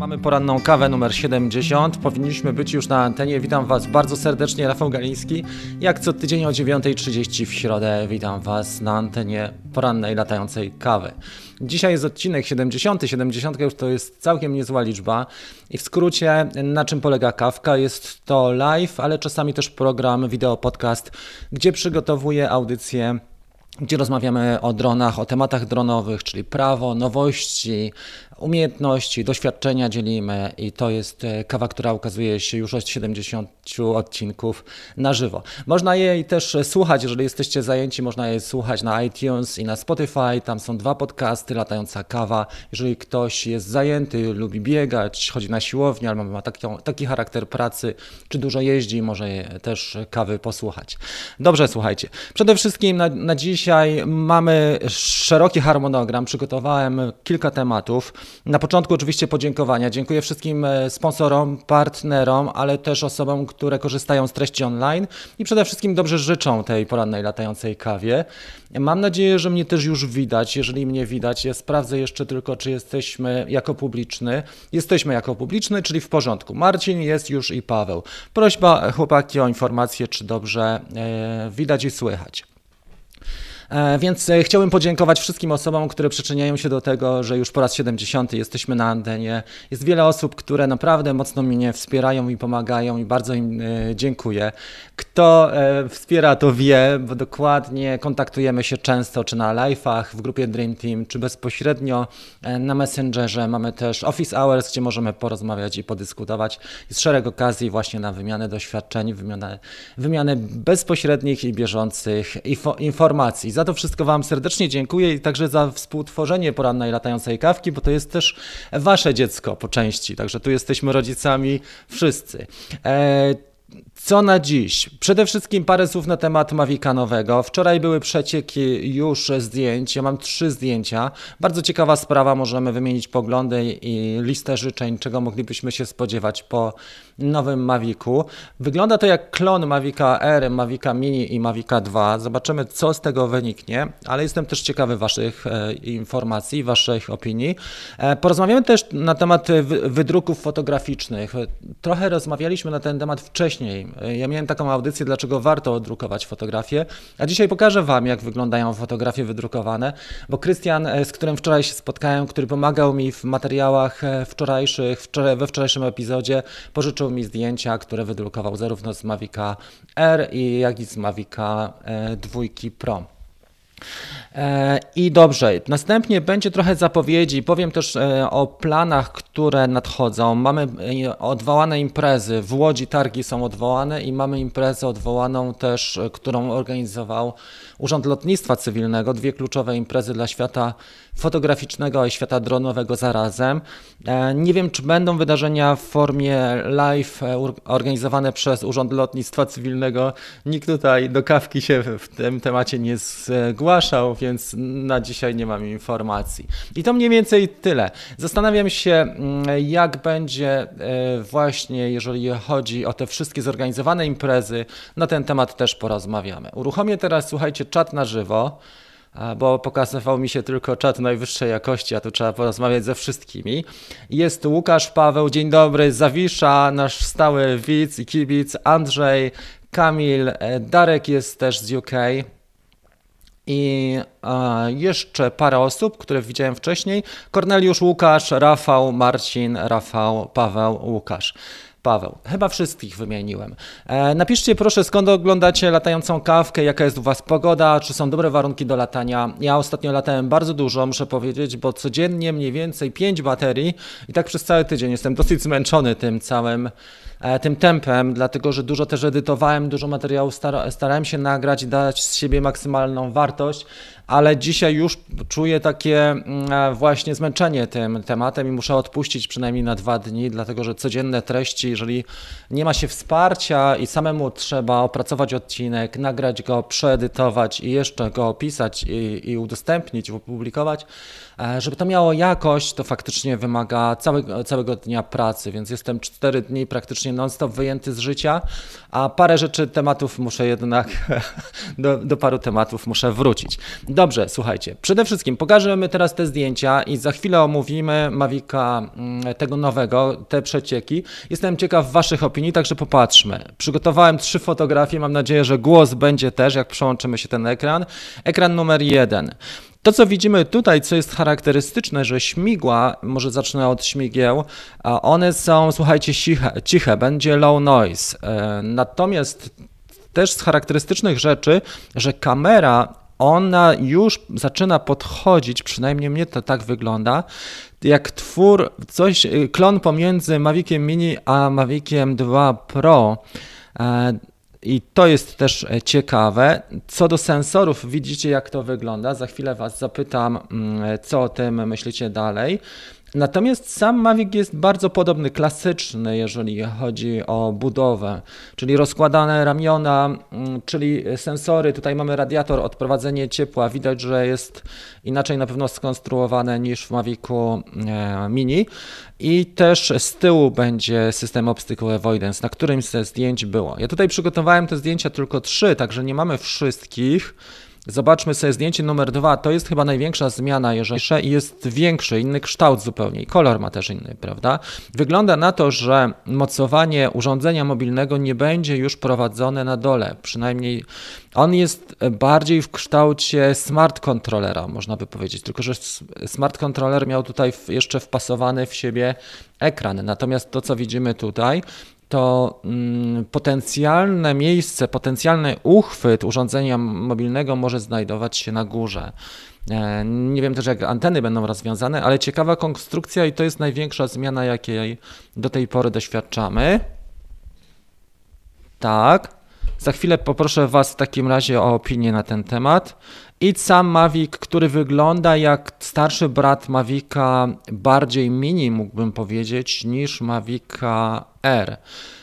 Mamy poranną kawę numer 70. Powinniśmy być już na antenie. Witam Was bardzo serdecznie, Rafał Galiński. Jak co tydzień o 9.30 w środę witam Was na antenie porannej latającej kawy. Dzisiaj jest odcinek 70. 70 już to jest całkiem niezła liczba. I w skrócie, na czym polega kawka? Jest to live, ale czasami też program, wideo, podcast, gdzie przygotowuję audycję gdzie rozmawiamy o dronach, o tematach dronowych, czyli prawo, nowości, umiejętności, doświadczenia dzielimy i to jest e, kawa, która ukazuje się już od 70 odcinków na żywo. Można jej też słuchać, jeżeli jesteście zajęci, można jej słuchać na iTunes i na Spotify. Tam są dwa podcasty, Latająca Kawa. Jeżeli ktoś jest zajęty, lubi biegać, chodzi na siłownię albo ma taki, taki charakter pracy, czy dużo jeździ, może też kawy posłuchać. Dobrze, słuchajcie. Przede wszystkim na, na dzisiaj mamy szeroki harmonogram. Przygotowałem kilka tematów. Na początku oczywiście podziękowania. Dziękuję wszystkim e, sponsorom, partnerom, ale też osobom, które korzystają z treści online i przede wszystkim dobrze życzą tej porannej latającej kawie. Mam nadzieję, że mnie też już widać. Jeżeli mnie widać, ja sprawdzę jeszcze tylko, czy jesteśmy jako publiczny. Jesteśmy jako publiczny, czyli w porządku. Marcin jest już i Paweł. Prośba chłopaki o informację, czy dobrze e, widać i słychać. E, więc e, chciałbym podziękować wszystkim osobom, które przyczyniają się do tego, że już po raz 70 jesteśmy na antenie. Jest wiele osób, które naprawdę mocno mnie wspierają i pomagają i bardzo im e, dziękuję. Kto wspiera, to wie, bo dokładnie kontaktujemy się często, czy na live'ach w grupie Dream Team, czy bezpośrednio na Messengerze. Mamy też Office Hours, gdzie możemy porozmawiać i podyskutować. Jest szereg okazji właśnie na wymianę doświadczeń, wymianę, wymianę bezpośrednich i bieżących informacji. Za to wszystko Wam serdecznie dziękuję i także za współtworzenie porannej latającej kawki, bo to jest też Wasze dziecko po części, także tu jesteśmy rodzicami wszyscy. E, co na dziś? Przede wszystkim parę słów na temat Mavica nowego. Wczoraj były przecieki już zdjęć. Ja mam trzy zdjęcia. Bardzo ciekawa sprawa. Możemy wymienić poglądy i listę życzeń, czego moglibyśmy się spodziewać po nowym Mavicu. Wygląda to jak klon Mavica R, Mavica Mini i Mavica 2. Zobaczymy, co z tego wyniknie, ale jestem też ciekawy Waszych e, informacji, Waszych opinii. E, porozmawiamy też na temat wydruków fotograficznych. Trochę rozmawialiśmy na ten temat wcześniej. Ja miałem taką audycję, dlaczego warto drukować fotografie, a dzisiaj pokażę Wam, jak wyglądają fotografie wydrukowane, bo Krystian, e, z którym wczoraj się spotkałem, który pomagał mi w materiałach wczorajszych, wczoraj, we wczorajszym epizodzie, pożyczył mi zdjęcia, które wydrukował zarówno z Mavica R, jak i z Mavica 2 e, Pro. E, I dobrze, następnie będzie trochę zapowiedzi. Powiem też e, o planach, które nadchodzą. Mamy odwołane imprezy. W Łodzi targi są odwołane i mamy imprezę odwołaną też, którą organizował Urząd Lotnictwa Cywilnego. Dwie kluczowe imprezy dla świata fotograficznego i świata dronowego zarazem. E, nie wiem, czy będą wydarzenia w formie live e, organizowane przez Urząd Lotnictwa Cywilnego. Nikt tutaj do kawki się w tym temacie nie zgłaszał, więc na dzisiaj nie mam informacji. I to mniej więcej tyle. Zastanawiam się, mm, jak będzie e, właśnie, jeżeli chodzi o te wszystkie zorganizowane imprezy. Na ten temat też porozmawiamy. Uruchomię teraz, słuchajcie, czat na żywo bo pokazywał mi się tylko czat najwyższej jakości, a tu trzeba porozmawiać ze wszystkimi. Jest Łukasz Paweł, dzień dobry, Zawisza, nasz stały widz i kibic, Andrzej, Kamil, e, Darek jest też z UK. I jeszcze parę osób, które widziałem wcześniej. Korneliusz, Łukasz, Rafał, Marcin, Rafał, Paweł, Łukasz. Paweł. Chyba wszystkich wymieniłem. E, napiszcie proszę, skąd oglądacie latającą kawkę, jaka jest u Was pogoda, czy są dobre warunki do latania. Ja ostatnio latałem bardzo dużo, muszę powiedzieć, bo codziennie mniej więcej 5 baterii i tak przez cały tydzień jestem dosyć zmęczony tym całym E, tym tempem, dlatego że dużo też edytowałem, dużo materiałów starałem się nagrać dać z siebie maksymalną wartość, ale dzisiaj już czuję takie mm, e, właśnie zmęczenie tym tematem i muszę odpuścić przynajmniej na dwa dni, dlatego że codzienne treści, jeżeli nie ma się wsparcia i samemu trzeba opracować odcinek, nagrać go, przeedytować i jeszcze go opisać i, i udostępnić, opublikować, E, żeby to miało jakość, to faktycznie wymaga całego, całego dnia pracy, więc jestem 4 dni praktycznie non-stop wyjęty z życia, a parę rzeczy, tematów muszę jednak, do, do paru tematów muszę wrócić. Dobrze, słuchajcie. Przede wszystkim pokażemy teraz te zdjęcia i za chwilę omówimy Mavica mm, tego nowego, te przecieki. Jestem ciekaw Waszych opinii, także popatrzmy. Przygotowałem trzy fotografie, mam nadzieję, że głos będzie też, jak przełączymy się ten ekran. Ekran numer jeden. To, co widzimy tutaj, co jest charakterystyczne, że śmigła, może zacznę od śmigieł, one są, słuchajcie, ciche, ciche będzie low noise. E, natomiast też z charakterystycznych rzeczy, że kamera ona już zaczyna podchodzić, przynajmniej mnie to tak wygląda, jak twór, coś, klon pomiędzy Maviciem Mini a Maviciem 2 Pro. E, I to jest też ciekawe. Co do sensorów, widzicie jak to wygląda. Za chwilę Was zapytam, mm, co o tym myślicie dalej. Natomiast sam Mavic jest bardzo podobny, klasyczny, jeżeli chodzi o budowę, czyli rozkładane ramiona, mm, czyli sensory. Tutaj mamy radiator, odprowadzenie ciepła. Widać, że jest inaczej na pewno skonstruowane niż w Mavicu e, Mini. I też z tyłu będzie system Obstacle Avoidance, na którymś ze zdjęć było. Ja tutaj przygotowałem te zdjęcia tylko trzy, także nie mamy wszystkich. Zobaczmy sobie zdjęcie numer dwa. To jest chyba największa zmiana, jeżeli jest większy, inny kształt zupełnie i kolor ma też inny, prawda? Wygląda na to, że mocowanie urządzenia mobilnego nie będzie już prowadzone na dole. Przynajmniej on jest bardziej w kształcie smart controllera, można by powiedzieć. Tylko, że smart controller miał tutaj jeszcze wpasowany w siebie ekran. Natomiast to, co widzimy tutaj, to mm, potencjalne miejsce, potencjalny uchwyt urządzenia mobilnego może znajdować się na górze. E, nie wiem też, jak anteny będą rozwiązane, ale ciekawa konstrukcja i to jest największa zmiana, jakiej do tej pory doświadczamy. Tak. Za chwilę poproszę Was w takim razie o opinię na ten temat. I sam Mavic, który wygląda jak starszy brat Mavica, bardziej mini mógłbym powiedzieć, niż Mavica R.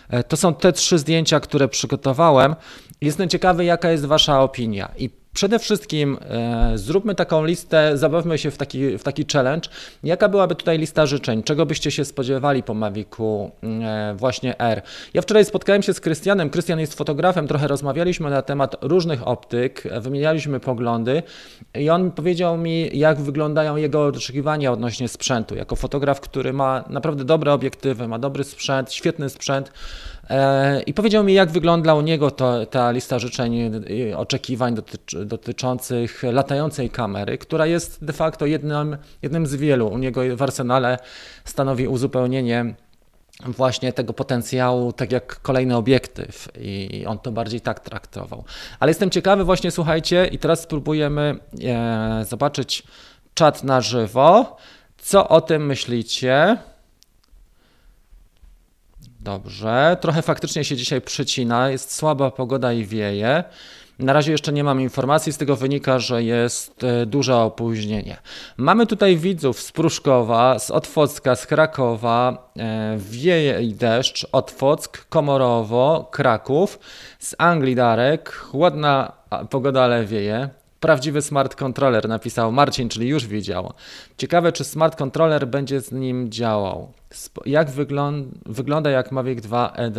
E, to są te trzy zdjęcia, które przygotowałem. Jestem ciekawy, jaka jest Wasza opinia. I Przede wszystkim e, zróbmy taką listę, zabawmy się w taki, w taki challenge. Jaka byłaby tutaj lista życzeń? Czego byście się spodziewali po Mavicu e, właśnie R? Ja wczoraj spotkałem się z Krystianem. Krystian jest fotografem, trochę rozmawialiśmy na temat różnych optyk, wymienialiśmy poglądy i on powiedział mi, jak wyglądają jego oczekiwania odnośnie sprzętu. Jako fotograf, który ma naprawdę dobre obiektywy, ma dobry sprzęt, świetny sprzęt, I powiedział mi, jak wygląda u niego to, ta lista życzeń, oczekiwań dotyczy, dotyczących latającej kamery, która jest de facto jednym, jednym z wielu. U niego w arsenale stanowi uzupełnienie właśnie tego potencjału, tak jak kolejny obiektyw i on to bardziej tak traktował. Ale jestem ciekawy właśnie, słuchajcie, i teraz spróbujemy e, zobaczyć czat na żywo. Co o tym myślicie? Dobrze, trochę faktycznie się dzisiaj przycina, jest słaba pogoda i wieje. Na razie jeszcze nie mam informacji, z tego wynika, że jest e, duże opóźnienie. Mamy tutaj widzów z Pruszkowa, z Otwocka, z Krakowa, e, wieje i deszcz, Otwock, Komorowo, Kraków, z Anglii Darek, ładna pogoda, ale wieje. Prawdziwy smart controller napisał Marcin, czyli już widział. Ciekawe, czy smart controller będzie z nim działał. Jak wygląda jak Mavic 2 ED.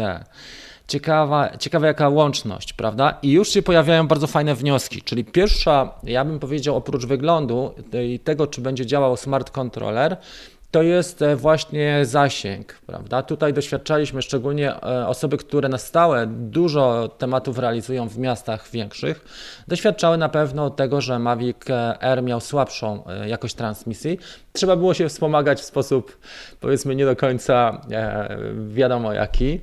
Ciekawa, ciekawa jaka łączność, prawda? I już się pojawiają bardzo fajne wnioski. Czyli pierwsza, ja bym powiedział, oprócz wyglądu i tego, czy będzie działał smart controller, to jest e, właśnie zasięg, prawda? Tutaj doświadczaliśmy szczególnie e, osoby, które na stałe dużo tematów realizują w miastach większych, doświadczały na pewno tego, że Mavic R miał słabszą e, jakość transmisji. Trzeba było się wspomagać w sposób powiedzmy nie do końca wiadomo jaki.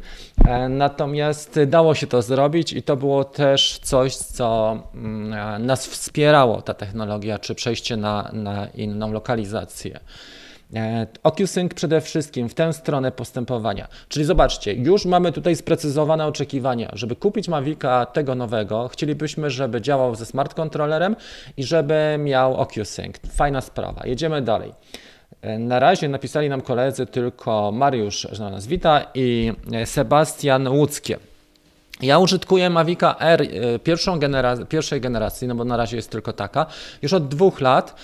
Natomiast dało się to zrobić i to było też coś, co mm, nas wspierało, ta technologia, czy przejście na, na inną lokalizację. E, OcuSync przede wszystkim w tę stronę postępowania. Czyli zobaczcie, już mamy tutaj sprecyzowane oczekiwania. Żeby kupić Mavica tego nowego, chcielibyśmy, żeby działał ze smart controllerem i żeby miał OcuSync. Fajna sprawa. Jedziemy dalej. E, na razie napisali nam koledzy tylko Mariusz, że nas wita, i Sebastian Łódzkie. Ja użytkuję Mavica R pierwszą genera pierwszej generacji, no bo na razie jest tylko taka, już od dwóch lat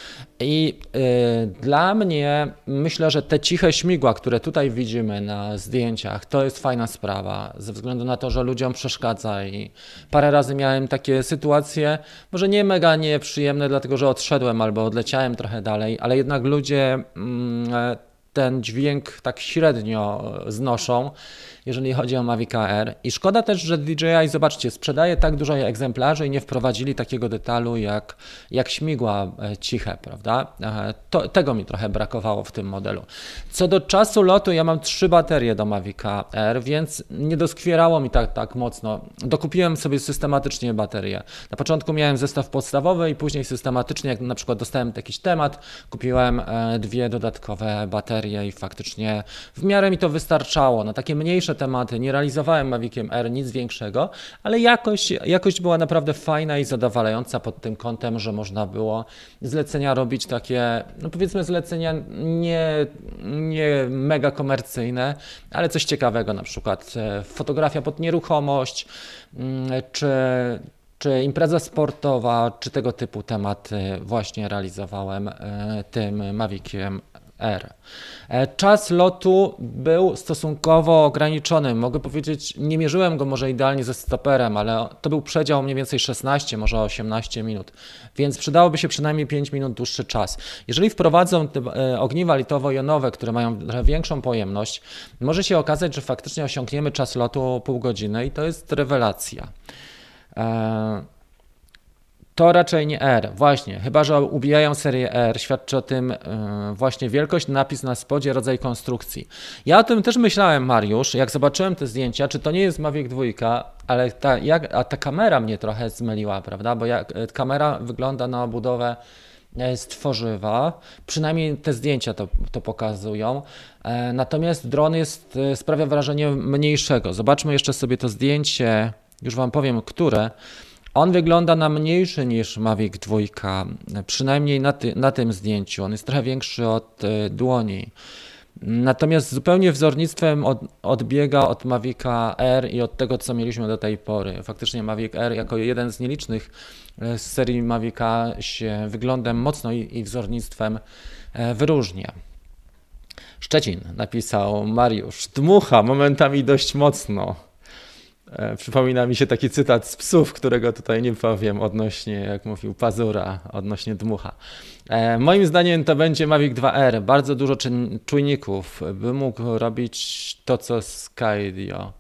i y, dla mnie myślę, że te ciche śmigła, które tutaj widzimy na zdjęciach, to jest fajna sprawa, ze względu na to, że ludziom przeszkadza i parę razy miałem takie sytuacje, może nie mega nieprzyjemne, dlatego że odszedłem albo odleciałem trochę dalej, ale jednak ludzie mm, ten dźwięk tak średnio znoszą jeżeli chodzi o Mavic Air. I szkoda też, że DJI, zobaczcie, sprzedaje tak dużo egzemplarzy i nie wprowadzili takiego detalu jak, jak śmigła e, ciche, prawda? To, tego mi trochę brakowało w tym modelu. Co do czasu lotu, ja mam trzy baterie do Mavic Air, więc nie doskwierało mi tak, tak mocno. Dokupiłem sobie systematycznie baterie. Na początku miałem zestaw podstawowy i później systematycznie, jak na przykład dostałem jakiś temat, kupiłem e, dwie dodatkowe baterie i faktycznie w miarę mi to wystarczało. Na takie mniejsze tematy, nie realizowałem Maviciem R nic większego, ale jakość, jakość była naprawdę fajna i zadowalająca pod tym kątem, że można było zlecenia robić takie, no powiedzmy zlecenia nie, nie mega komercyjne, ale coś ciekawego, na przykład e, fotografia pod nieruchomość, mm, czy czy impreza sportowa, czy tego typu tematy właśnie realizowałem e, tym Maviciem R. E, czas lotu był stosunkowo ograniczony. Mogę powiedzieć, nie mierzyłem go może idealnie ze stoperem, ale to był przedział mniej więcej 16, może 18 minut, więc przydałoby się przynajmniej 5 minut dłuższy czas. Jeżeli wprowadzą te e, ogniwa litowo-jonowe, które mają większą pojemność, może się okazać, że faktycznie osiągniemy czas lotu pół godziny i to jest rewelacja. Eee, to raczej nie R, właśnie, chyba że ubijają serię R, świadczy o tym yy, właśnie wielkość, napis na spodzie, rodzaj konstrukcji. Ja o tym też myślałem, Mariusz, jak zobaczyłem te zdjęcia, czy to nie jest Mavic 2, ale ta, jak, a ta kamera mnie trochę zmyliła, prawda, bo jak, e, kamera wygląda na obudowę e, z tworzywa, przynajmniej te zdjęcia to, to pokazują. E, natomiast dron jest, sprawia wrażenie mniejszego. Zobaczmy jeszcze sobie to zdjęcie, już Wam powiem, które. On wygląda na mniejszy niż Mavic 2, przynajmniej na, ty, na tym zdjęciu. On jest trochę większy od y, dłoni. Natomiast zupełnie wzornictwem od, odbiega od Mavica R i od tego, co mieliśmy do tej pory. Faktycznie Mavic R jako jeden z nielicznych e, z serii Mavica się wyglądem mocno i, i wzornictwem e, wyróżnia. Szczecin napisał Mariusz. Dmucha momentami dość mocno. E, przypomina mi się taki cytat z psów, którego tutaj nie powiem odnośnie, jak mówił Pazura, odnośnie dmucha. E, moim zdaniem to będzie Mavic 2R. Bardzo dużo czujników, by mógł robić to, co Skydio.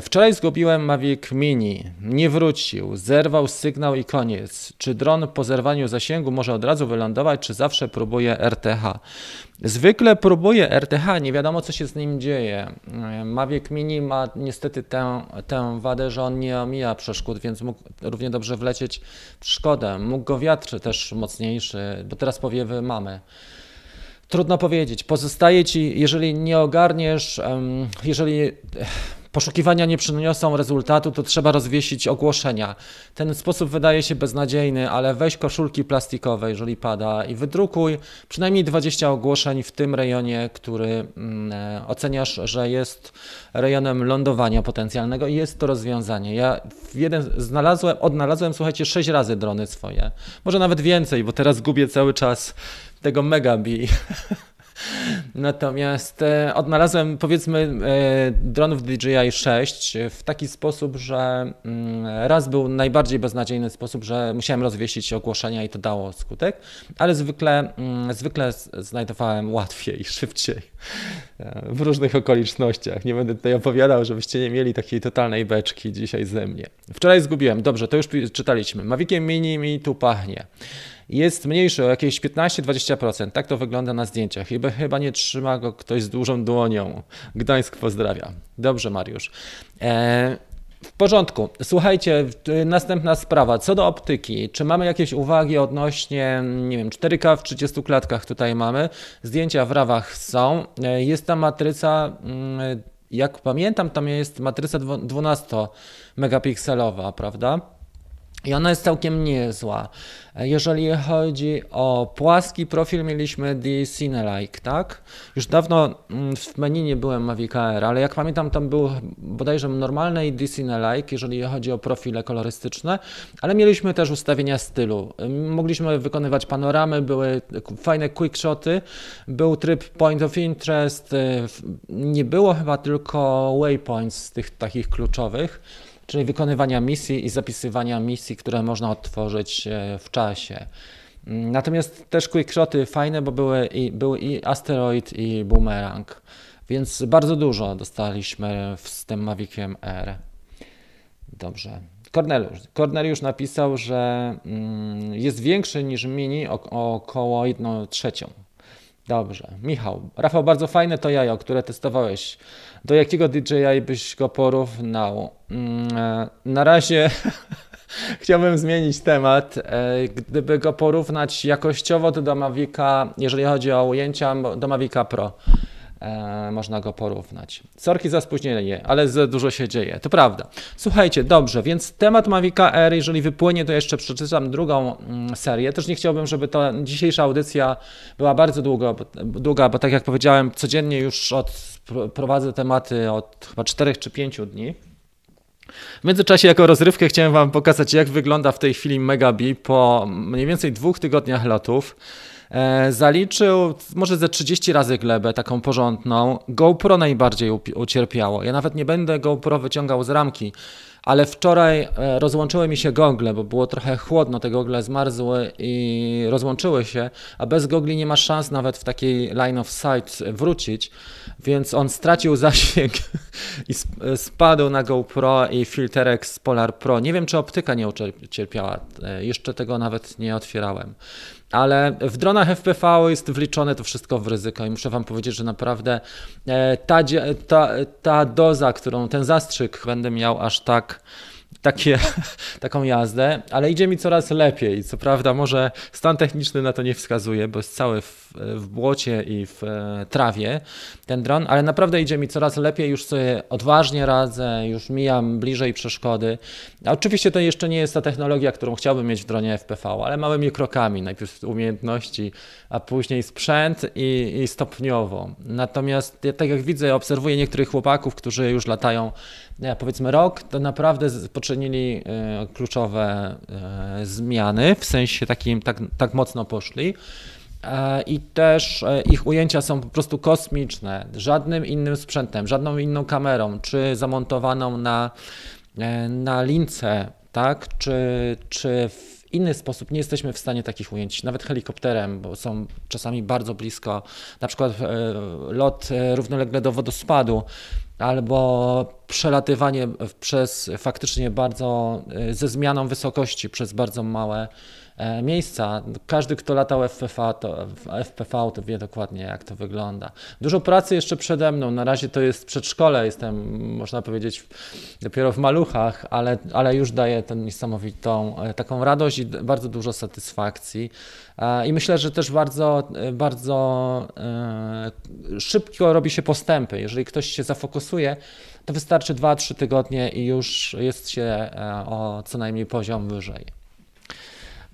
Wczoraj zgubiłem Mavic Mini. Nie wrócił. Zerwał sygnał i koniec. Czy dron po zerwaniu zasięgu może od razu wylądować, czy zawsze próbuje RTH? Zwykle próbuje RTH, nie wiadomo co się z nim dzieje. Mavic Mini ma niestety tę, tę wadę, że on nie omija przeszkód, więc mógł równie dobrze wlecieć w szkodę. Mógł go wiatr też mocniejszy, bo teraz powiewy mamy. Trudno powiedzieć. Pozostaje ci, jeżeli nie ogarniesz, jeżeli poszukiwania nie przyniosą rezultatu, to trzeba rozwiesić ogłoszenia. Ten sposób wydaje się beznadziejny, ale weź koszulki plastikowe, jeżeli pada, i wydrukuj przynajmniej 20 ogłoszeń w tym rejonie, który mm, e, oceniasz, że jest rejonem lądowania potencjalnego i jest to rozwiązanie. Ja jeden znalazłem, odnalazłem, słuchajcie, 6 razy drony swoje. Może nawet więcej, bo teraz gubię cały czas tego Megabi. Natomiast e, odnalazłem powiedzmy e, dronów DJI 6 w taki sposób, że mm, raz był najbardziej beznadziejny sposób, że musiałem rozwiesić ogłoszenia i to dało skutek, ale zwykle, mm, zwykle znajdowałem łatwiej, szybciej e, w różnych okolicznościach. Nie będę tutaj opowiadał, żebyście nie mieli takiej totalnej beczki dzisiaj ze mnie. Wczoraj zgubiłem, dobrze, to już czytaliśmy. Maviciem Mini mi tu pachnie jest mniejszy o jakieś 15-20%. Tak to wygląda na zdjęciach. Chyba, chyba nie trzyma go ktoś z dużą dłonią. Gdańsk pozdrawia. Dobrze, Mariusz. E, w porządku. Słuchajcie, następna sprawa. Co do optyki, czy mamy jakieś uwagi odnośnie, nie wiem, 4K w 30 klatkach tutaj mamy. Zdjęcia w rawach są. E, jest ta matryca, mm, jak pamiętam, tam jest matryca 12 megapikselowa, prawda? I ona jest całkiem niezła. Jeżeli chodzi o płaski profil, mieliśmy The Cine-like, tak? Już dawno mm, w menu nie byłem Mavic Air, ale jak pamiętam, tam był bodajże normalny i The Cine-like, jeżeli chodzi o profile kolorystyczne, ale mieliśmy też ustawienia stylu. Mogliśmy wykonywać panoramy, były fajne quickshoty, był tryb point of interest, nie było chyba tylko waypoints z tych takich kluczowych czyli wykonywania misji i zapisywania misji, które można odtworzyć e, w czasie. Mm, natomiast też quickshoty fajne, bo były i, były i asteroid i boomerang, więc bardzo dużo dostaliśmy z tym Maviciem R. Dobrze. Corneliusz. Corneliusz napisał, że mm, jest większy niż Mini o, około 1 trzecią. Dobrze. Michał. Rafał, bardzo fajne to jajo, które testowałeś. Do jakiego DJI byś go porównał? Mm, e, na razie chciałbym zmienić temat. E, gdyby go porównać jakościowo, do Mavica, jeżeli chodzi o ujęcia, do Mavica Pro e, można go porównać. Sorki za spóźnienie, ale za dużo się dzieje. To prawda. Słuchajcie, dobrze, więc temat Mavica R, jeżeli wypłynie, to jeszcze przeczytam drugą mm, serię. Też nie chciałbym, żeby to dzisiejsza audycja była bardzo długo, długa, bo tak jak powiedziałem, codziennie już od, prowadzę tematy od chyba 4 czy 5 dni. W międzyczasie jako rozrywkę chciałem Wam pokazać, jak wygląda w tej chwili Megabi po mniej więcej dwóch tygodniach lotów. E, zaliczył może ze 30 razy glebę, taką porządną. GoPro najbardziej ucierpiało. Ja nawet nie będę GoPro wyciągał z ramki, ale wczoraj e, rozłączyły mi się gogle, bo było trochę chłodno, te gogle zmarzły i rozłączyły się, a bez gogli nie ma szans nawet w takiej line of sight wrócić, więc on stracił zasięg i spadł na GoPro i filterek z Polar Pro. Nie wiem, czy optyka nie ucierpiała, e, jeszcze tego nawet nie otwierałem. Ale w dronach FPV jest wliczone to wszystko w ryzyko i muszę Wam powiedzieć, że naprawdę e, ta, ta, ta doza, którą ten zastrzyk będę miał aż tak takie, taką jazdę, ale idzie mi coraz lepiej. Co prawda, może stan techniczny na to nie wskazuje, bo jest cały w, w błocie i w e, trawie ten dron, ale naprawdę idzie mi coraz lepiej, już sobie odważnie radzę, już mijam bliżej przeszkody. A oczywiście to jeszcze nie jest ta technologia, którą chciałbym mieć w dronie FPV, ale małymi krokami. Najpierw umiejętności, a później sprzęt i, i stopniowo. Natomiast ja tak jak widzę, obserwuję niektórych chłopaków, którzy już latają powiedzmy rok, to naprawdę poczynili e, kluczowe e, zmiany, w sensie takim tak, tak mocno poszli. E, I też ich ujęcia są po prostu kosmiczne. Żadnym innym sprzętem, żadną inną kamerą, czy zamontowaną na, na lince, tak, czy, czy w inny sposób nie jesteśmy w stanie takich ujęć, nawet helikopterem, bo są czasami bardzo blisko, na przykład lot równolegle do wodospadu, albo przelatywanie przez faktycznie bardzo e, ze zmianą wysokości przez bardzo małe e, miejsca. Każdy, kto latał FPV to, FPV, to wie dokładnie, jak to wygląda. Dużo pracy jeszcze przede mną. Na razie to jest przedszkole, jestem, można powiedzieć, dopiero w maluchach, ale, ale już daję tę niesamowitą e, taką radość i bardzo dużo satysfakcji. I myślę, że też bardzo, bardzo szybko robi się postępy. Jeżeli ktoś się zafokusuje, to wystarczy 2-3 tygodnie i już jest się e, o co najmniej poziom wyżej.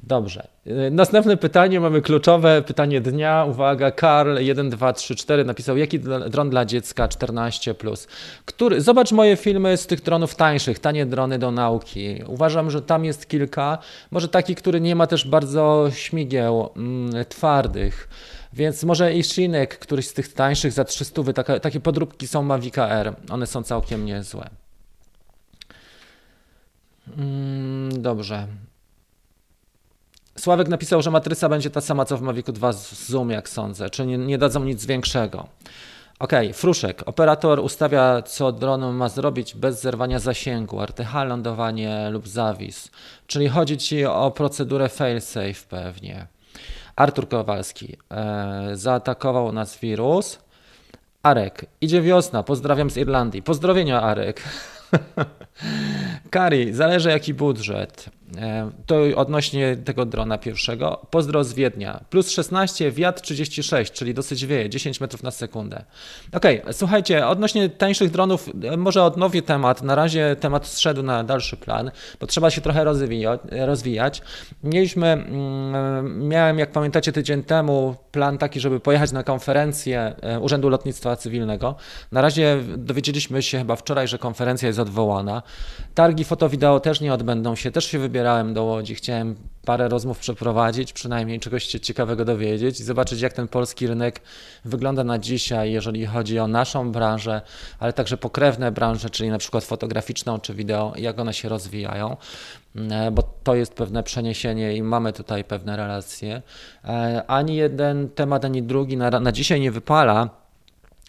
Dobrze. E, następne pytanie, mamy kluczowe pytanie dnia. Uwaga, Karl 1234 napisał, jaki dron dla dziecka 14+. Plus? Który, zobacz moje filmy z tych dronów tańszych, tanie drony do nauki. Uważam, że tam jest kilka. Może taki, który nie ma też bardzo śmigieł mm, twardych. Więc może i Shinek, któryś z tych tańszych za 300, taka, takie podróbki są Mavica R. One są całkiem niezłe. Mm, dobrze. Sławek napisał, że matryca będzie ta sama co w Mavicu 2 z Zoom, jak sądzę, czyli nie, nie dadzą nic większego. Ok, Fruszek. Operator ustawia, co dron ma zrobić bez zerwania zasięgu, RTH, lądowanie lub zawis. Czyli chodzi ci o procedurę failsafe pewnie. Artur Kowalski. E, zaatakował nas wirus. Arek, idzie wiosna, pozdrawiam z Irlandii. Pozdrowienia, Arek. Kari, zależy jaki budżet. E, to odnośnie tego drona pierwszego. Pozdro z Wiednia. Plus 16, wiatr 36, czyli dosyć wieje, 10 metrów na sekundę. Ok, słuchajcie, odnośnie tańszych dronów, e, może odnowię temat. Na razie temat zszedł na dalszy plan, bo trzeba się trochę rozwijać. Mieliśmy, mm, miałem, jak pamiętacie, tydzień temu plan taki, żeby pojechać na konferencję e, Urzędu Lotnictwa Cywilnego. Na razie dowiedzieliśmy się chyba wczoraj, że konferencja jest odwołana. Targi foto-wideo też nie odbędą się, też się wybierałem do Łodzi, chciałem parę rozmów przeprowadzić, przynajmniej czegoś się ciekawego dowiedzieć i zobaczyć, jak ten polski rynek wygląda na dzisiaj, jeżeli chodzi o naszą branżę, ale także pokrewne branże, czyli na przykład fotograficzną czy wideo, jak one się rozwijają, e, bo to jest pewne przeniesienie i mamy tutaj pewne relacje. E, ani jeden temat, ani drugi na, na dzisiaj nie wypala.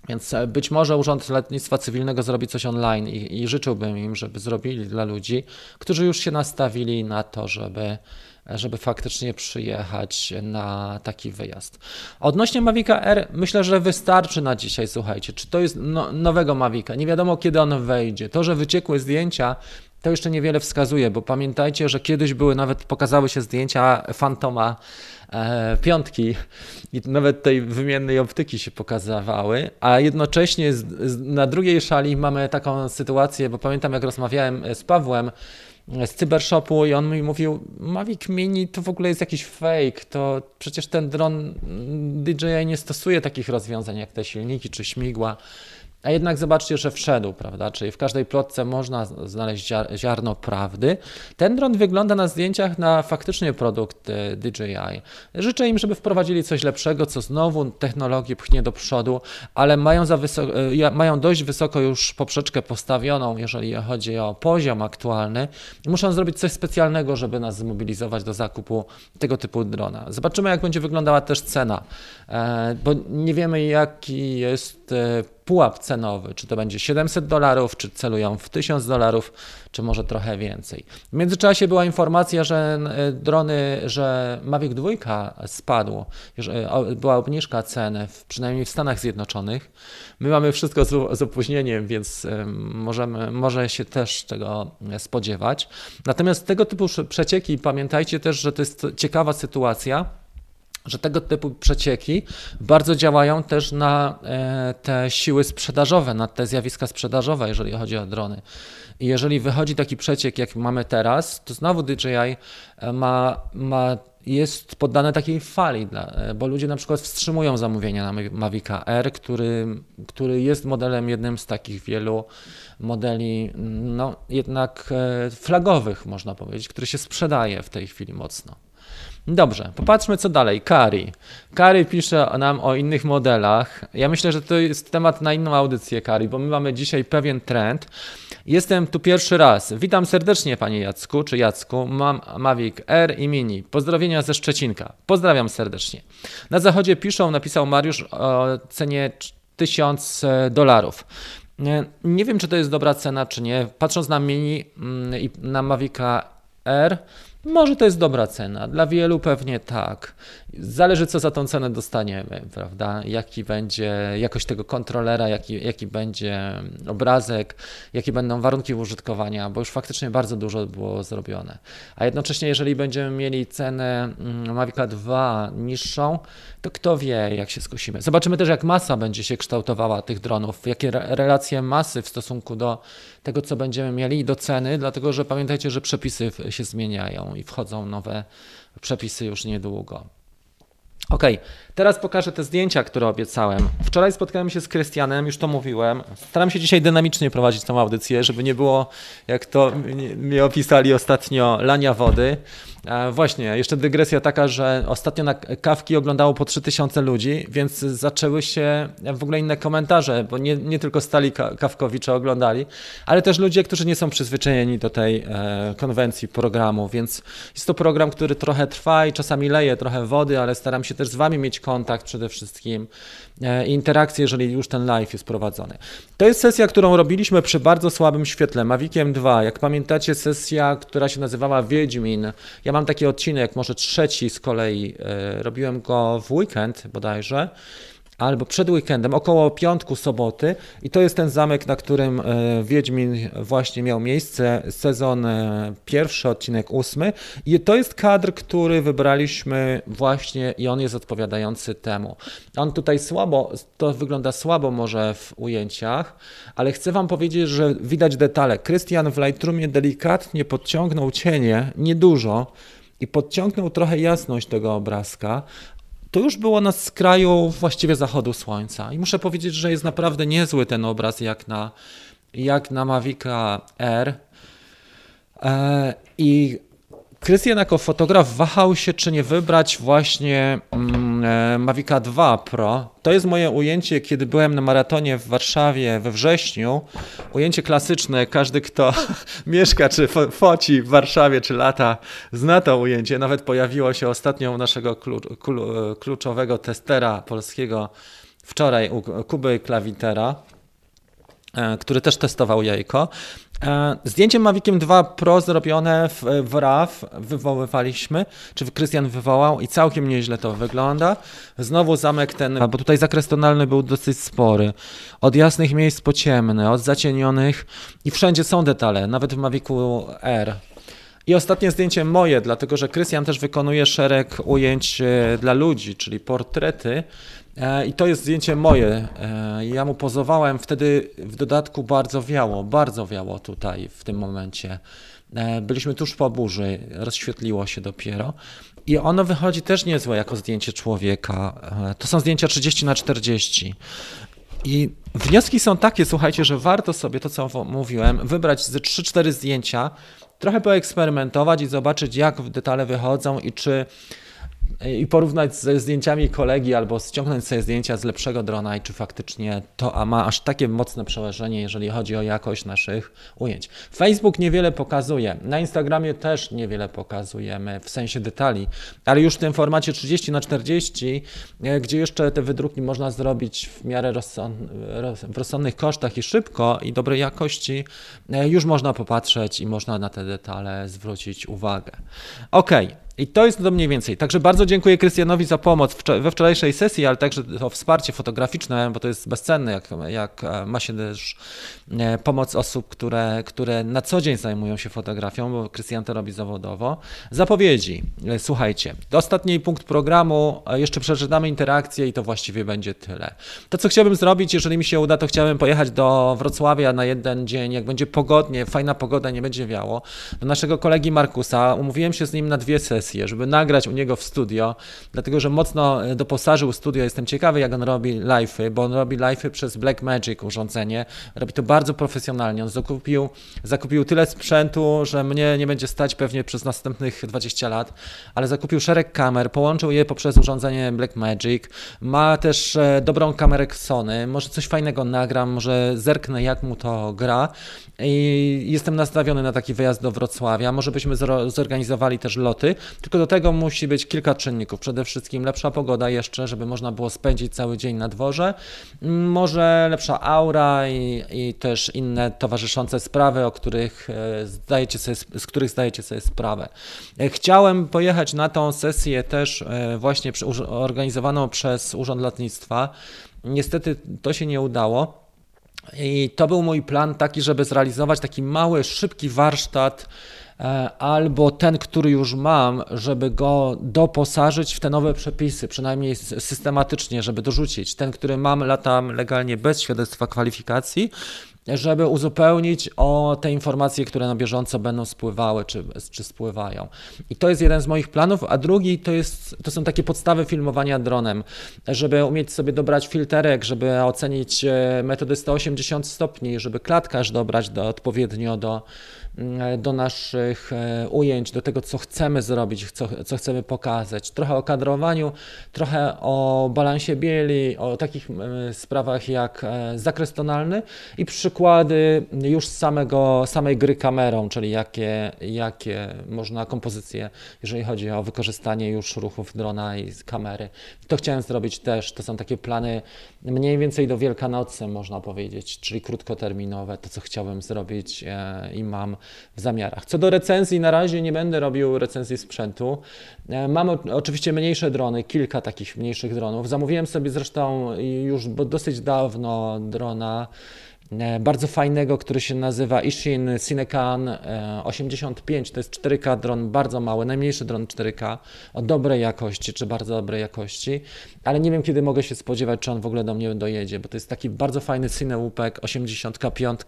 Więc e, być może Urząd Lotnictwa Cywilnego zrobi coś online i, i życzyłbym im, żeby zrobili dla ludzi, którzy już się nastawili na to, żeby żeby faktycznie przyjechać na taki wyjazd. Odnośnie Mavica R, myślę, że wystarczy na dzisiaj, słuchajcie. Czy to jest no, nowego Mavica? Nie wiadomo, kiedy on wejdzie. To, że wyciekły zdjęcia, to jeszcze niewiele wskazuje, bo pamiętajcie, że kiedyś były nawet, pokazały się zdjęcia Fantoma e, piątki i nawet tej wymiennej optyki się pokazywały, a jednocześnie z, z, na drugiej szali mamy taką sytuację, bo pamiętam jak rozmawiałem z Pawłem, z cybershopu i on mi mówił, Mavic Mini to w ogóle jest jakiś fake, to przecież ten dron DJI nie stosuje takich rozwiązań jak te silniki czy śmigła. A jednak zobaczcie, że wszedł, prawda? Czyli w każdej plotce można znaleźć ziarno prawdy. Ten dron wygląda na zdjęciach na faktycznie produkt e, DJI. Życzę im, żeby wprowadzili coś lepszego, co znowu technologię pchnie do przodu, ale mają, za wysoko, e, mają dość wysoko już poprzeczkę postawioną, jeżeli chodzi o poziom aktualny muszą zrobić coś specjalnego, żeby nas zmobilizować do zakupu tego typu drona. Zobaczymy, jak będzie wyglądała też cena, e, bo nie wiemy, jaki jest pułap cenowy, czy to będzie 700 dolarów, czy celują w 1000 dolarów, czy może trochę więcej. W międzyczasie była informacja, że e, drony, że Mavic 2 spadł, że była obniżka ceny, przynajmniej w Stanach Zjednoczonych. My mamy wszystko z, opóźnieniem, więc e, możemy, może się też tego spodziewać. Natomiast tego typu przecieki, pamiętajcie też, że to jest ciekawa sytuacja, że tego typu przecieki bardzo działają też na e, te siły sprzedażowe, na te zjawiska sprzedażowe, jeżeli chodzi o drony. I jeżeli wychodzi taki przeciek, jak mamy teraz, to znowu DJI e, ma, ma jest poddane takiej fali, e, bo ludzie na przykład wstrzymują zamówienia na Mavica R, który, który jest modelem jednym z takich wielu modeli, no jednak flagowych, można powiedzieć, który się sprzedaje w tej chwili mocno. Dobrze, popatrzmy co dalej. Kari. Kari pisze nam o innych modelach. Ja myślę, że to jest temat na inną audycję, Kari, bo my mamy dzisiaj pewien trend. Jestem tu pierwszy raz. Witam serdecznie, panie Jacku, czy Jacku. Mam Mavic R i Mini. Pozdrowienia ze Szczecinka. Pozdrawiam serdecznie. Na zachodzie piszą, napisał Mariusz o cenie 1000 dolarów. Nie wiem, czy to jest dobra cena, czy nie. Patrząc na Mini mm, i na Mavica R, może to jest dobra cena, dla wielu pewnie tak. Zależy, co za tą cenę dostaniemy, prawda? Jaki będzie jakość tego kontrolera, jaki, jaki będzie obrazek, jakie będą warunki użytkowania, bo już faktycznie bardzo dużo było zrobione. A jednocześnie, jeżeli będziemy mieli cenę mm, Mavica 2 niższą, to kto wie, jak się skusimy. Zobaczymy też, jak masa będzie się kształtowała tych dronów, jakie relacje masy w stosunku do tego, co będziemy mieli i do ceny, dlatego że pamiętajcie, że przepisy się zmieniają i wchodzą nowe przepisy już niedługo. Ok, teraz pokażę te zdjęcia, które obiecałem. Wczoraj spotkałem się z Krystianem, już to mówiłem. Staram się dzisiaj dynamicznie prowadzić tą audycję, żeby nie było, jak to mi opisali ostatnio, lania wody. Właśnie, jeszcze dygresja taka, że ostatnio na kawki oglądało po 3000 ludzi, więc zaczęły się w ogóle inne komentarze, bo nie, nie tylko stali kawkowicze oglądali, ale też ludzie, którzy nie są przyzwyczajeni do tej e, konwencji programu, więc jest to program, który trochę trwa i czasami leje trochę wody, ale staram się też z Wami mieć kontakt przede wszystkim e, i interakcję, jeżeli już ten live jest prowadzony. To jest sesja, którą robiliśmy przy bardzo słabym świetle, Maviciem 2. Jak pamiętacie, sesja, która się nazywała Wiedźmin. Ja mam taki odcinek, może trzeci z kolei, e, robiłem go w weekend bodajże. Albo przed weekendem, około piątku, soboty i to jest ten zamek, na którym e, Wiedźmin właśnie miał miejsce, sezon e, pierwszy, odcinek ósmy i to jest kadr, który wybraliśmy właśnie i on jest odpowiadający temu. On tutaj słabo, to wygląda słabo może w ujęciach, ale chcę Wam powiedzieć, że widać detale. Krystian w Lightroomie delikatnie podciągnął cienie, niedużo, i podciągnął trochę jasność tego obrazka, to już było na skraju właściwie zachodu słońca. I muszę powiedzieć, że jest naprawdę niezły ten obraz jak na, jak na Mavica R. E, I Krystian jako fotograf wahał się, czy nie wybrać właśnie mm, e, Mavica 2 Pro. To jest moje ujęcie, kiedy byłem na maratonie w Warszawie we wrześniu. Ujęcie klasyczne, każdy kto mieszka czy fo foci w Warszawie czy lata zna to ujęcie. Nawet pojawiło się ostatnio u naszego kluczowego testera polskiego wczoraj u Kuby Klawitera e, który też testował jajko. E, zdjęcie Maviciem 2 Pro zrobione w, w RAW wywoływaliśmy, czy Krystian wywołał i całkiem nieźle to wygląda. Znowu zamek ten, bo tutaj zakres tonalny był dosyć spory. Od jasnych miejsc po ciemne, od zacienionych i wszędzie są detale, nawet w Mavicu R. I ostatnie zdjęcie moje, dlatego że Krystian też wykonuje szereg ujęć e, dla ludzi, czyli portrety. E, I to jest zdjęcie moje. E, ja mu pozowałem, wtedy w dodatku bardzo wiało, bardzo wiało tutaj w tym momencie. E, byliśmy tuż po burzy, rozświetliło się dopiero. I ono wychodzi też niezłe jako zdjęcie człowieka. To są zdjęcia 30 na 40. I wnioski są takie, słuchajcie, że warto sobie to, co mówiłem, wybrać ze 3-4 zdjęcia, trochę poeksperymentować i zobaczyć, jak detale wychodzą i czy i porównać ze zdjęciami kolegi albo ściągnąć sobie zdjęcia z lepszego drona i czy faktycznie to ma aż takie mocne przełożenie, jeżeli chodzi o jakość naszych ujęć. Facebook niewiele pokazuje, na Instagramie też niewiele pokazujemy w sensie detali, ale już w tym formacie 30 na 40, e, gdzie jeszcze te wydruki można zrobić w miarę rozsąd, w rozsądnych kosztach i szybko i dobrej jakości, e, już można popatrzeć i można na te detale zwrócić uwagę. Ok. I to jest to mniej więcej. Także bardzo dziękuję Krystianowi za pomoc we wczorajszej sesji, ale także to wsparcie fotograficzne, bo to jest bezcenne, jak, jak e, ma się też e, pomoc osób, które, które na co dzień zajmują się fotografią, bo Krystian to robi zawodowo. Zapowiedzi. E, słuchajcie, ostatni punkt programu, jeszcze przeczytamy interakcję i to właściwie będzie tyle. To, co chciałbym zrobić, jeżeli mi się uda, to chciałbym pojechać do Wrocławia na jeden dzień, jak będzie pogodnie, fajna pogoda, nie będzie wiało, do naszego kolegi Markusa. Umówiłem się z nim na dwie sesje sesję, żeby nagrać u niego w studio, dlatego że mocno e, doposażył studio. Jestem ciekawy, jak on robi live'y, bo on robi live'y przez Blackmagic urządzenie. Robi to bardzo profesjonalnie. On zakupił, zakupił tyle sprzętu, że mnie nie będzie stać pewnie przez następnych 20 lat, ale zakupił szereg kamer, połączył je poprzez urządzenie Blackmagic. Ma też e, dobrą kamerę Sony. Może coś fajnego nagram, może zerknę, jak mu to gra. I jestem nastawiony na taki wyjazd do Wrocławia. Może byśmy zorganizowali też loty. Tylko do tego musi być kilka czynników. Przede wszystkim lepsza pogoda jeszcze, żeby można było spędzić cały dzień na dworze. Może lepsza aura i, i też inne towarzyszące sprawy, o których e, zdajecie sobie, z których zdajecie sobie sprawę. E, chciałem pojechać na tą sesję też e, właśnie organizowaną przez Urząd Lotnictwa. Niestety to się nie udało. I to był mój plan taki, żeby zrealizować taki mały, szybki warsztat albo ten, który już mam, żeby go doposażyć w te nowe przepisy, przynajmniej systematycznie, żeby dorzucić. Ten, który mam, latam legalnie bez świadectwa kwalifikacji, żeby uzupełnić o te informacje, które na bieżąco będą spływały czy, czy spływają. I to jest jeden z moich planów, a drugi to, jest, to są takie podstawy filmowania dronem, żeby umieć sobie dobrać filterek, żeby ocenić e, metody 180 stopni, żeby klatkarz dobrać do, odpowiednio do, do naszych e, ujęć, do tego, co chcemy zrobić, co, co chcemy pokazać. Trochę o kadrowaniu, trochę o balansie bieli, o takich e, sprawach jak zakres tonalny i przy przykłady już z samego, samej gry kamerą, czyli jakie, jakie można kompozycje, jeżeli chodzi o wykorzystanie już ruchów drona i kamery. To chciałem zrobić też, to są takie plany mniej więcej do Wielkanocy można powiedzieć, czyli krótkoterminowe, to co chciałbym zrobić e, i mam w zamiarach. Co do recenzji, na razie nie będę robił recenzji sprzętu. E, mam oczywiście mniejsze drony, kilka takich mniejszych dronów. Zamówiłem sobie zresztą już dosyć dawno drona bardzo fajnego, który się nazywa Ishin Cinecan 85. E, to jest 4K dron, bardzo mały, najmniejszy dron 4K o dobrej jakości, czy bardzo dobrej jakości, ale nie wiem kiedy mogę się spodziewać, czy on w ogóle do mnie dojedzie, bo to jest taki bardzo fajny Cineupek 85.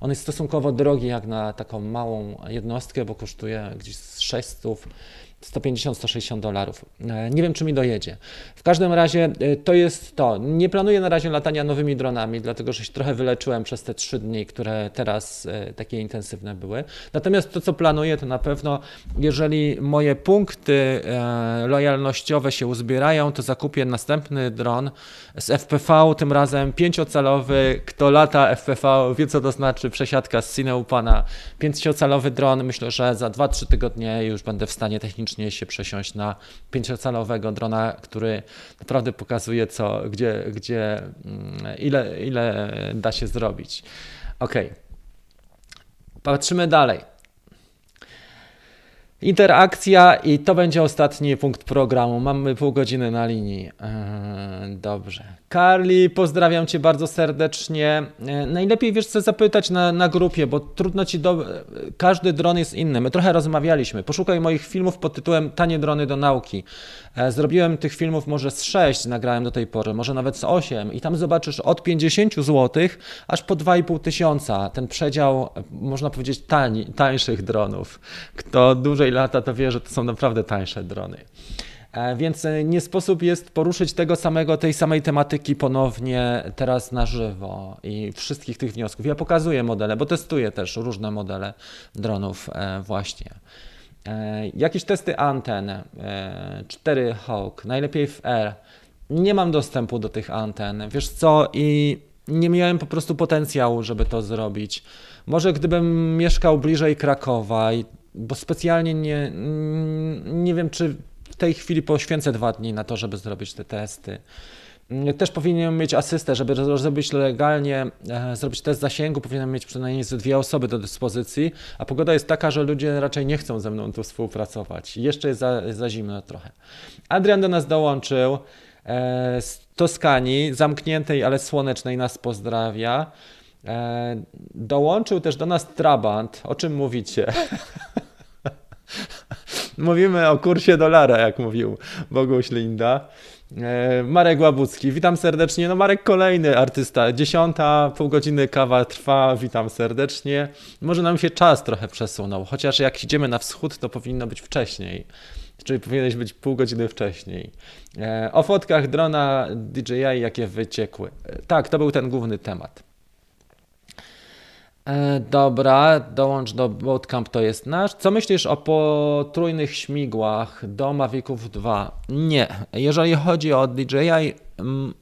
On jest stosunkowo drogi jak na taką małą jednostkę, bo kosztuje gdzieś 600 150-160 dolarów. E, nie wiem, czy mi dojedzie. W każdym razie e, to jest to. Nie planuję na razie latania nowymi dronami, dlatego że się trochę wyleczyłem przez te trzy dni, które teraz e, takie intensywne były. Natomiast to, co planuję, to na pewno, jeżeli moje punkty lojalnościowe się uzbierają, to zakupię następny dron z FPV, tym razem pięciocalowy. Kto lata FPV wie, co to znaczy przesiadka z Cineupana. Pięciocalowy dron, myślę, że za 2-3 tygodnie już będę w stanie technicznie technicznie się przesiąść na pięciocalowego drona, który naprawdę pokazuje, co, gdzie, gdzie mm, ile, ile da się zrobić. Ok. Patrzymy dalej. Interakcja i to będzie ostatni punkt programu. Mamy pół godziny na linii. Eee, dobrze. Carly, pozdrawiam Cię bardzo serdecznie. Eee, najlepiej wiesz co zapytać na, na grupie, bo trudno Ci do... Każdy dron jest inny. My trochę rozmawialiśmy. Poszukaj moich filmów pod tytułem Tanie drony do nauki. Eee, zrobiłem tych filmów może z 6, nagrałem do tej pory, może nawet z 8 i tam zobaczysz od 50 zł aż po 2,5 tysiąca. Ten przedział, można powiedzieć, tani, tańszych dronów. Kto dłużej lata, to wie, że to są naprawdę tańsze drony. E, więc e, nie sposób jest poruszyć tego samego, tej samej tematyki ponownie teraz na żywo i wszystkich tych wniosków. Ja pokazuję modele, bo testuję też różne modele dronów e, właśnie. Jakieś testy anten, 4 Hawk, najlepiej w R. Nie mam dostępu do tych anten, wiesz co, i nie miałem po prostu potencjału, żeby to zrobić. Może gdybym mieszkał bliżej Krakowa, bo specjalnie nie, nie wiem, czy w tej chwili poświęcę dwa dni na to, żeby zrobić te testy. Też powinienem mieć asystę, żeby zrobić legalnie, e, zrobić test zasięgu, powinienem mieć przynajmniej dwie osoby do dyspozycji, a pogoda jest taka, że ludzie raczej nie chcą ze mną tu współpracować. Jeszcze jest za, za zimno trochę. Adrian do nas dołączył e, z Toskanii, zamkniętej, ale słonecznej nas pozdrawia. E, dołączył też do nas Trabant. O czym mówicie? Mówimy o kursie dolara, jak mówił Boguś Linda. E, Marek Łabucki, witam serdecznie. No Marek kolejny artysta. Dziesiąta, pół godziny kawa trwa, witam serdecznie. Może nam się czas trochę przesunął, chociaż jak idziemy na wschód, to powinno być wcześniej. Czyli powinieneś być pół godziny wcześniej. E, o fotkach drona DJI, jakie wyciekły. E, tak, to był ten główny temat. E, dobra, dołącz do Bootcamp, to jest nasz. Co myślisz o potrójnych śmigłach do Maviców 2? Nie. Jeżeli chodzi o DJI,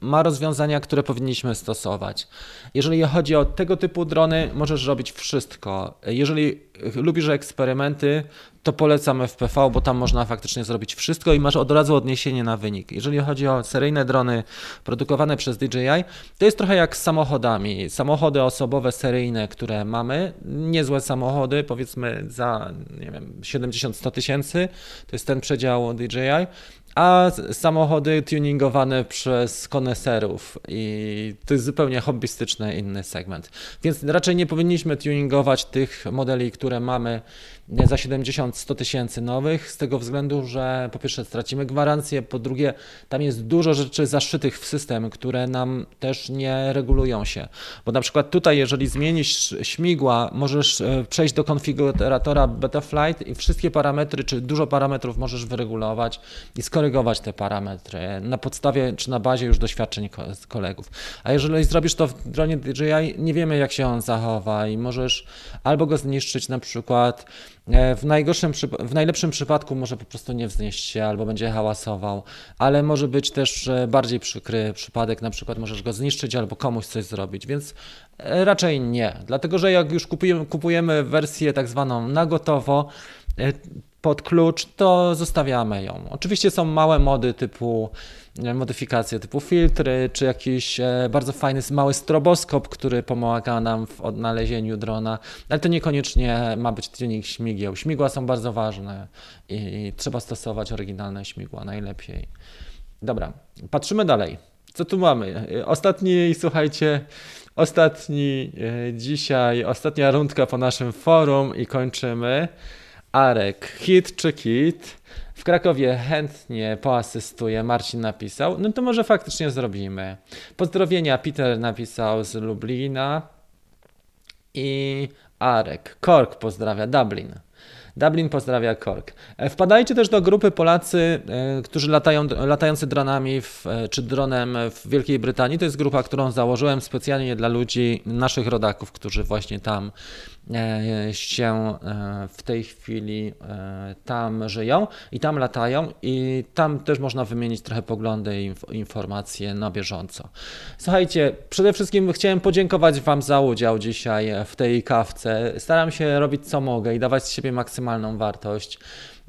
ma rozwiązania, które powinniśmy stosować. Jeżeli chodzi o tego typu drony, możesz robić wszystko. Jeżeli lubisz eksperymenty, to polecam FPV, bo tam można faktycznie zrobić wszystko i masz od razu odniesienie na wynik. Jeżeli chodzi o seryjne drony produkowane przez DJI, to jest trochę jak z samochodami. Samochody osobowe seryjne, które mamy, niezłe samochody, powiedzmy za nie wiem, 70-100 tysięcy, to jest ten przedział DJI, a samochody tuningowane przez koneserów i to jest zupełnie hobbystyczny inny segment. Więc raczej nie powinniśmy tuningować tych modeli, które mamy za 70-100 tysięcy nowych, z tego względu, że po pierwsze stracimy gwarancję, po drugie tam jest dużo rzeczy zaszytych w system, które nam też nie regulują się. Bo na przykład tutaj, jeżeli zmienisz śmigła, możesz e, przejść do konfiguratora Betaflight i wszystkie parametry, czy dużo parametrów możesz wyregulować i skorygować te parametry na podstawie czy na bazie już doświadczeń kolegów. A jeżeli zrobisz to w dronie DJI, nie wiemy jak się on zachowa i możesz albo go zniszczyć na przykład w, najgorszym, w najlepszym przypadku może po prostu nie wznieść się albo będzie hałasował, ale może być też bardziej przykry przypadek, na przykład możesz go zniszczyć albo komuś coś zrobić, więc e, raczej nie. Dlatego, że jak już kupujemy, kupujemy wersję tak zwaną na gotowo, e, pod klucz, to zostawiamy ją. Oczywiście są małe mody typu e, modyfikacje typu filtry, czy jakiś e, bardzo fajny mały stroboskop, który pomaga nam w odnalezieniu drona, ale to niekoniecznie ma być czynnik śmigieł. Śmigła są bardzo ważne i trzeba stosować oryginalne śmigła najlepiej. Dobra, patrzymy dalej. Co tu mamy? E, ostatni, słuchajcie, ostatni dzisiaj, ostatnia rundka po naszym forum i kończymy. Arek, hit czy kit? W Krakowie chętnie poasystuje, Marcin napisał. No to może faktycznie zrobimy. Pozdrowienia Peter napisał z Lublina i Arek. Kork pozdrawia Dublin. Dublin pozdrawia Kork. E, wpadajcie też do grupy Polacy, e, którzy latają, latający dronami w, e, czy dronem w Wielkiej Brytanii. To jest grupa, którą założyłem specjalnie dla ludzi, naszych rodaków, którzy właśnie tam się e, w tej chwili e, tam żyją i tam latają i tam też można wymienić trochę poglądy i informacje na bieżąco. Słuchajcie, przede wszystkim chciałem podziękować Wam za udział dzisiaj w tej kawce. Staram się robić co mogę i dawać z siebie maksymalną wartość.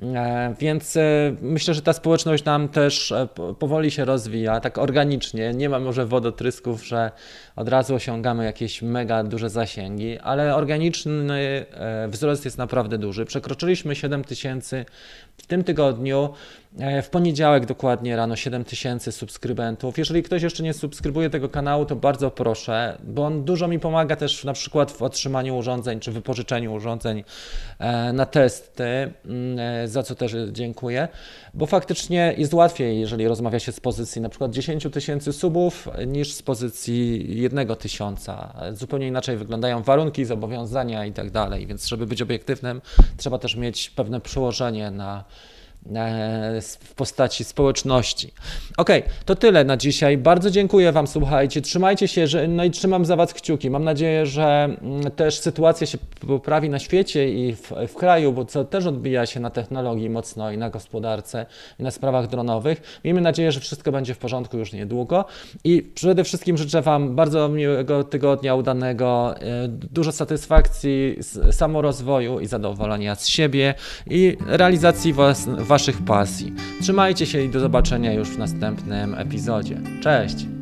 E, więc e, myślę, że ta społeczność nam też e, powoli się rozwija, tak organicznie. Nie ma może wodotrysków, że od razu osiągamy jakieś mega duże zasięgi, ale organiczny wzrost jest naprawdę duży. Przekroczyliśmy 7 tysięcy w tym tygodniu. E, w poniedziałek dokładnie rano 7 tysięcy subskrybentów. Jeżeli ktoś jeszcze nie subskrybuje tego kanału, to bardzo proszę, bo on dużo mi pomaga też na przykład w otrzymaniu urządzeń czy wypożyczeniu urządzeń e, na testy, mm, e, za co też dziękuję, bo faktycznie jest łatwiej, jeżeli rozmawia się z pozycji na przykład 10 tysięcy subów niż z pozycji 1 tysiąca. Zupełnie inaczej wyglądają warunki, zobowiązania i tak dalej, więc żeby być obiektywnym, trzeba też mieć pewne przełożenie na w postaci społeczności. Ok, to tyle na dzisiaj. Bardzo dziękuję Wam, słuchajcie. Trzymajcie się, że, no i trzymam za Was kciuki. Mam nadzieję, że mm, też sytuacja się poprawi na świecie i w, w kraju, bo co też odbija się na technologii mocno i na gospodarce i na sprawach dronowych. Miejmy nadzieję, że wszystko będzie w porządku już niedługo i przede wszystkim życzę Wam bardzo miłego tygodnia, udanego, e, dużo satysfakcji, samorozwoju i zadowolenia z siebie i realizacji Was, Waszych pasji. Trzymajcie się i do zobaczenia już w następnym epizodzie. Cześć!